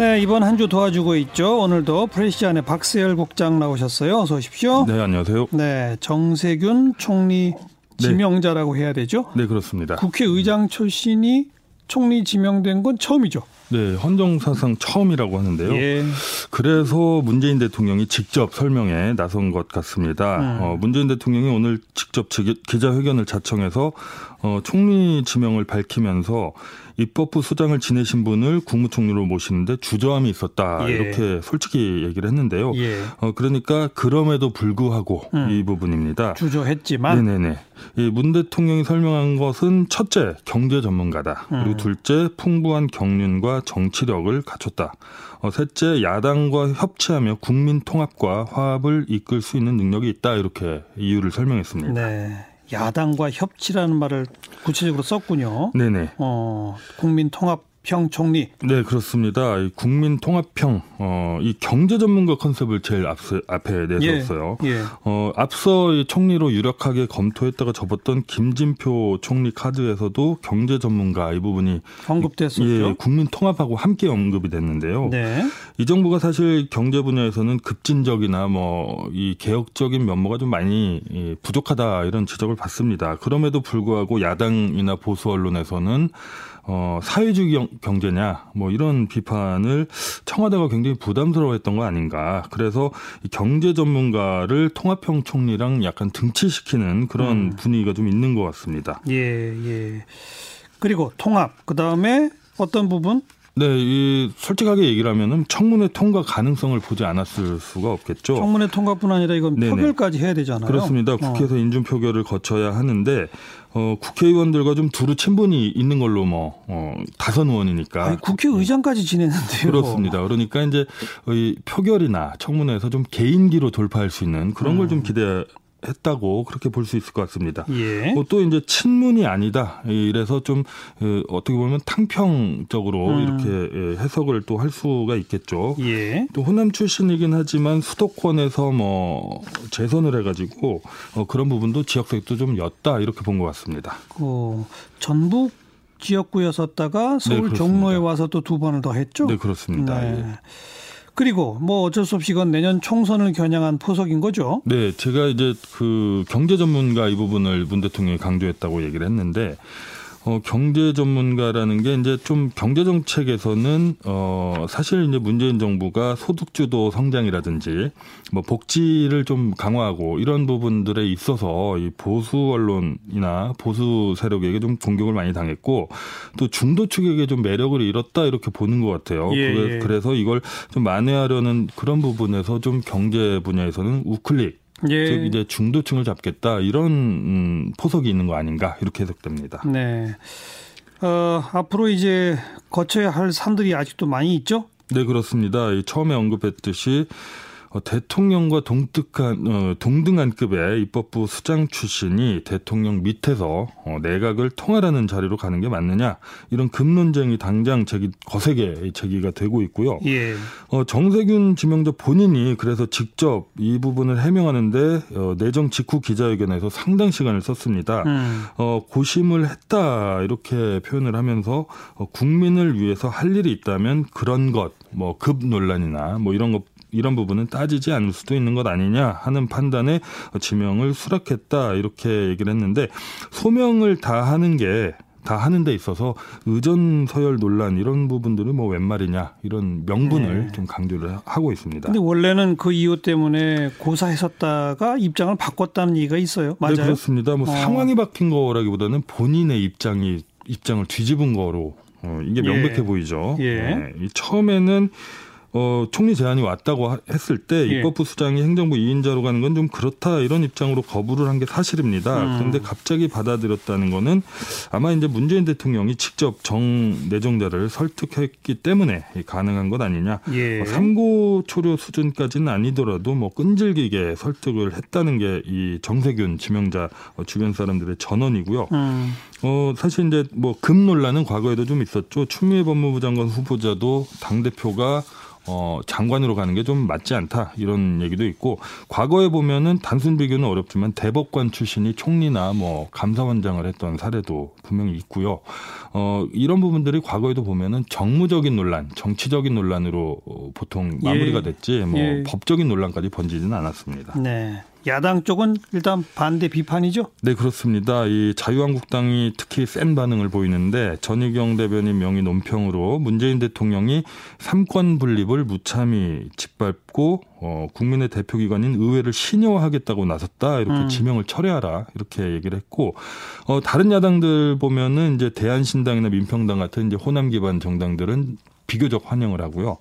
네, 이번 한 주 도와주고 있죠. 오늘도 프레시안의 박세열 국장 나오셨어요. 어서 오십시오. 네, 안녕하세요. 네, 정세균 총리 지명자라고 해야 되죠? 네, 그렇습니다. 국회의장 출신이 총리 지명된 건 처음이죠. 네, 헌정사상 처음이라고 하는데요. 예. 그래서 문재인 대통령이 직접 설명에 나선 것 같습니다. 음. 어, 문재인 대통령이 오늘 직접 기자회견을 자청해서 어, 총리 지명을 밝히면서 입법부 수장을 지내신 분을 국무총리로 모시는데 주저함이 있었다 예. 이렇게 솔직히 얘기를 했는데요. 예. 어, 그러니까 그럼에도 불구하고 음. 이 부분입니다. 주저했지만 네네네. 이문 대통령이 설명한 것은 첫째 경제 전문가다. 음. 그리고 둘째 풍부한 경륜과 정치력을 갖췄다. 어, 셋째 야당과 협치하며 국민 통합과 화합을 이끌 수 있는 능력이 있다. 이렇게 이유를 설명했습니다. 네. 야당과 협치라는 말을 구체적으로 썼군요. 네네. 어, 국민 통합 평 총리. 네, 그렇습니다. 이 국민 통합형, 어, 이 경제 전문가 컨셉을 제일 앞서, 앞에 내세웠어요. 예, 예. 어, 앞서 이 총리로 유력하게 검토했다가 접었던 김진표 총리 카드에서도 경제 전문가 이 부분이 언급됐었죠. 예, 국민 통합하고 함께 언급이 됐는데요. 네. 이 정부가 사실 경제 분야에서는 급진적이나 뭐 이 개혁적인 면모가 좀 많이 이 부족하다 이런 지적을 받습니다. 그럼에도 불구하고 야당이나 보수 언론에서는 어, 사회주의 경제냐, 뭐 이런 비판을 청와대가 굉장히 부담스러워했던 거 아닌가. 그래서 경제 전문가를 통합형 총리랑 약간 등치시키는 그런 음. 분위기가 좀 있는 것 같습니다. 예, 예. 그리고 통합, 그 다음에 어떤 부분? 네, 이 솔직하게 얘기를 하면은 청문회 통과 가능성을 보지 않았을 수가 없겠죠. 청문회 통과뿐 아니라 이건 네네. 표결까지 해야 되잖아요. 그렇습니다. 국회에서 어. 인준 표결을 거쳐야 하는데 어, 국회의원들과 좀 두루 친분이 있는 걸로 뭐 어, 다선 의원이니까 아니, 국회의장까지 지냈는데요. 그렇습니다. 그러니까 이제 이 표결이나 청문회에서 좀 개인기로 돌파할 수 있는 그런 걸좀 기대. 했다고 그렇게 볼 수 있을 것 같습니다. 예. 어, 또 이제 친문이 아니다. 이래서 좀 어떻게 보면 탕평적으로 음. 이렇게 해석을 또 할 수가 있겠죠. 예. 또 호남 출신이긴 하지만 수도권에서 뭐 재선을 해가지고 어, 그런 부분도 지역색도 좀 였다 이렇게 본 것 같습니다. 그 전북 지역구였었다가 서울 네, 종로에 와서 또 두 번을 더 했죠. 네 그렇습니다. 네. 예. 그리고 뭐 어쩔 수 없이 이건 내년 총선을 겨냥한 포석인 거죠. 네, 제가 이제 그 경제 전문가 이 부분을 문 대통령이 강조했다고 얘기를 했는데 어, 경제 전문가라는 게 이제 좀 경제 정책에서는 어, 사실 이제 문재인 정부가 소득주도 성장이라든지 뭐 복지를 좀 강화하고 이런 부분들에 있어서 이 보수 언론이나 보수 세력에게 좀 공격을 많이 당했고 또 중도 측에게 좀 매력을 잃었다 이렇게 보는 것 같아요. 예, 예. 그래서 이걸 좀 만회하려는 그런 부분에서 좀 경제 분야에서는 우클릭 예. 즉 이제 중도층을 잡겠다 이런 음, 포석이 있는 거 아닌가 이렇게 해석됩니다. 네. 어, 앞으로 이제 거쳐야 할 산들이 아직도 많이 있죠? 네 그렇습니다. 처음에 언급했듯이 어, 대통령과 동등한 어, 동등한 급의 입법부 수장 출신이 대통령 밑에서 어, 내각을 통할하는 자리로 가는 게 맞느냐 이런 급논쟁이 당장 제기 거세게 제기가 되고 있고요. 예. 어, 정세균 지명자 본인이 그래서 직접 이 부분을 해명하는데 어, 내정 직후 기자회견에서 상당 시간을 썼습니다. 음. 어, 고심을 했다 이렇게 표현을 하면서 어, 국민을 위해서 할 일이 있다면 그런 것, 뭐 급 논란이나 뭐 이런 것 이런 부분은 따지지 않을 수도 있는 것 아니냐 하는 판단에 지명을 수락했다 이렇게 얘기를 했는데 소명을 다 하는 게 다 하는 데 있어서 의전 서열 논란 이런 부분들은 뭐 웬 말이냐 이런 명분을 네. 좀 강조를 하고 있습니다. 근데 원래는 그 이유 때문에 고사했었다가 입장을 바꿨다는 얘기가 있어요. 맞아요? 네, 그렇습니다. 뭐 어. 상황이 바뀐 거라기보다는 본인의 입장이 입장을 뒤집은 거로 어, 이게 명백해 예. 보이죠. 예. 네. 처음에는 어, 총리 제안이 왔다고 했을 때 예. 입법부 수장이 행정부 2인자로 가는 건 좀 그렇다 이런 입장으로 거부를 한 게 사실입니다. 음. 그런데 갑자기 받아들였다는 거는 아마 이제 문재인 대통령이 직접 정 내정자를 설득했기 때문에 가능한 것 아니냐. 예. 어, 삼고 초료 수준까지는 아니더라도 뭐 끈질기게 설득을 했다는 게 이 정세균 지명자 어, 주변 사람들의 전언이고요. 음. 어, 사실 이제 뭐 금 논란은 과거에도 좀 있었죠. 추미애 법무부 장관 후보자도 당 대표가 어, 장관으로 가는 게 좀 맞지 않다 이런 얘기도 있고 과거에 보면은 단순 비교는 어렵지만 대법관 출신이 총리나 뭐 감사원장을 했던 사례도 분명히 있고요. 어, 이런 부분들이 과거에도 보면은 정무적인 논란, 정치적인 논란으로 어, 보통 마무리가 예. 됐지 뭐 예. 법적인 논란까지 번지지는 않았습니다. 네. 야당 쪽은 일단 반대 비판이죠. 네, 그렇습니다. 이 자유한국당이 특히 센 반응을 보이는데 전희경 대변인 명의 논평으로 문재인 대통령이 삼권 분립을 무참히 짓밟고 어, 국민의 대표 기관인 의회를 신여하겠다고 나섰다 이렇게 음. 지명을 철회하라 이렇게 얘기를 했고 어, 다른 야당들 보면은 이제 대한신당이나 민평당 같은 이제 호남 기반 정당들은 비교적 환영을 하고요.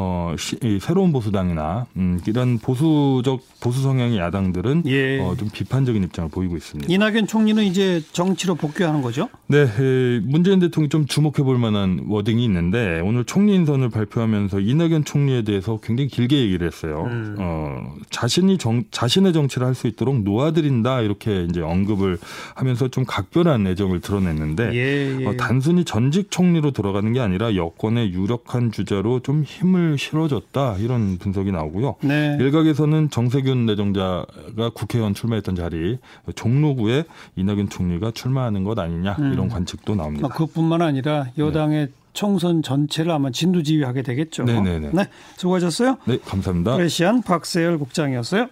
어, 시, 이 새로운 보수당이나 음, 이런 보수적 보수 성향의 야당들은 예. 어, 좀 비판적인 입장을 보이고 있습니다. 이낙연 총리는 이제 정치로 복귀하는 거죠. 네, 에, 문재인 대통령이 좀 주목해 볼 만한 워딩이 있는데 오늘 총리 인선을 발표하면서 이낙연 총리에 대해서 굉장히 길게 얘기를 했어요. 음. 어, 자신이 정, 자신의 정치를 할 수 있도록 놓아드린다 이렇게 이제 언급을 하면서 좀 각별한 애정을 드러냈는데 예, 예. 어, 단순히 전직 총리로 돌아가는 게 아니라 여권의 유력한 주자로 좀 힘을 실어줬다 이런 분석이 나오고요. 네. 일각에서는 정세균 내정자가 국회의원 출마했던 자리 종로구에 이낙연 총리가 출마하는 것 아니냐 음. 이런 관측도 나옵니다. 아, 그뿐만 아니라 여당의 총선 전체를 아마 진두지휘하게 되겠죠. 네네네. 네, 수고하셨어요. 네, 감사합니다. 프레시안 박세열 국장이었어요.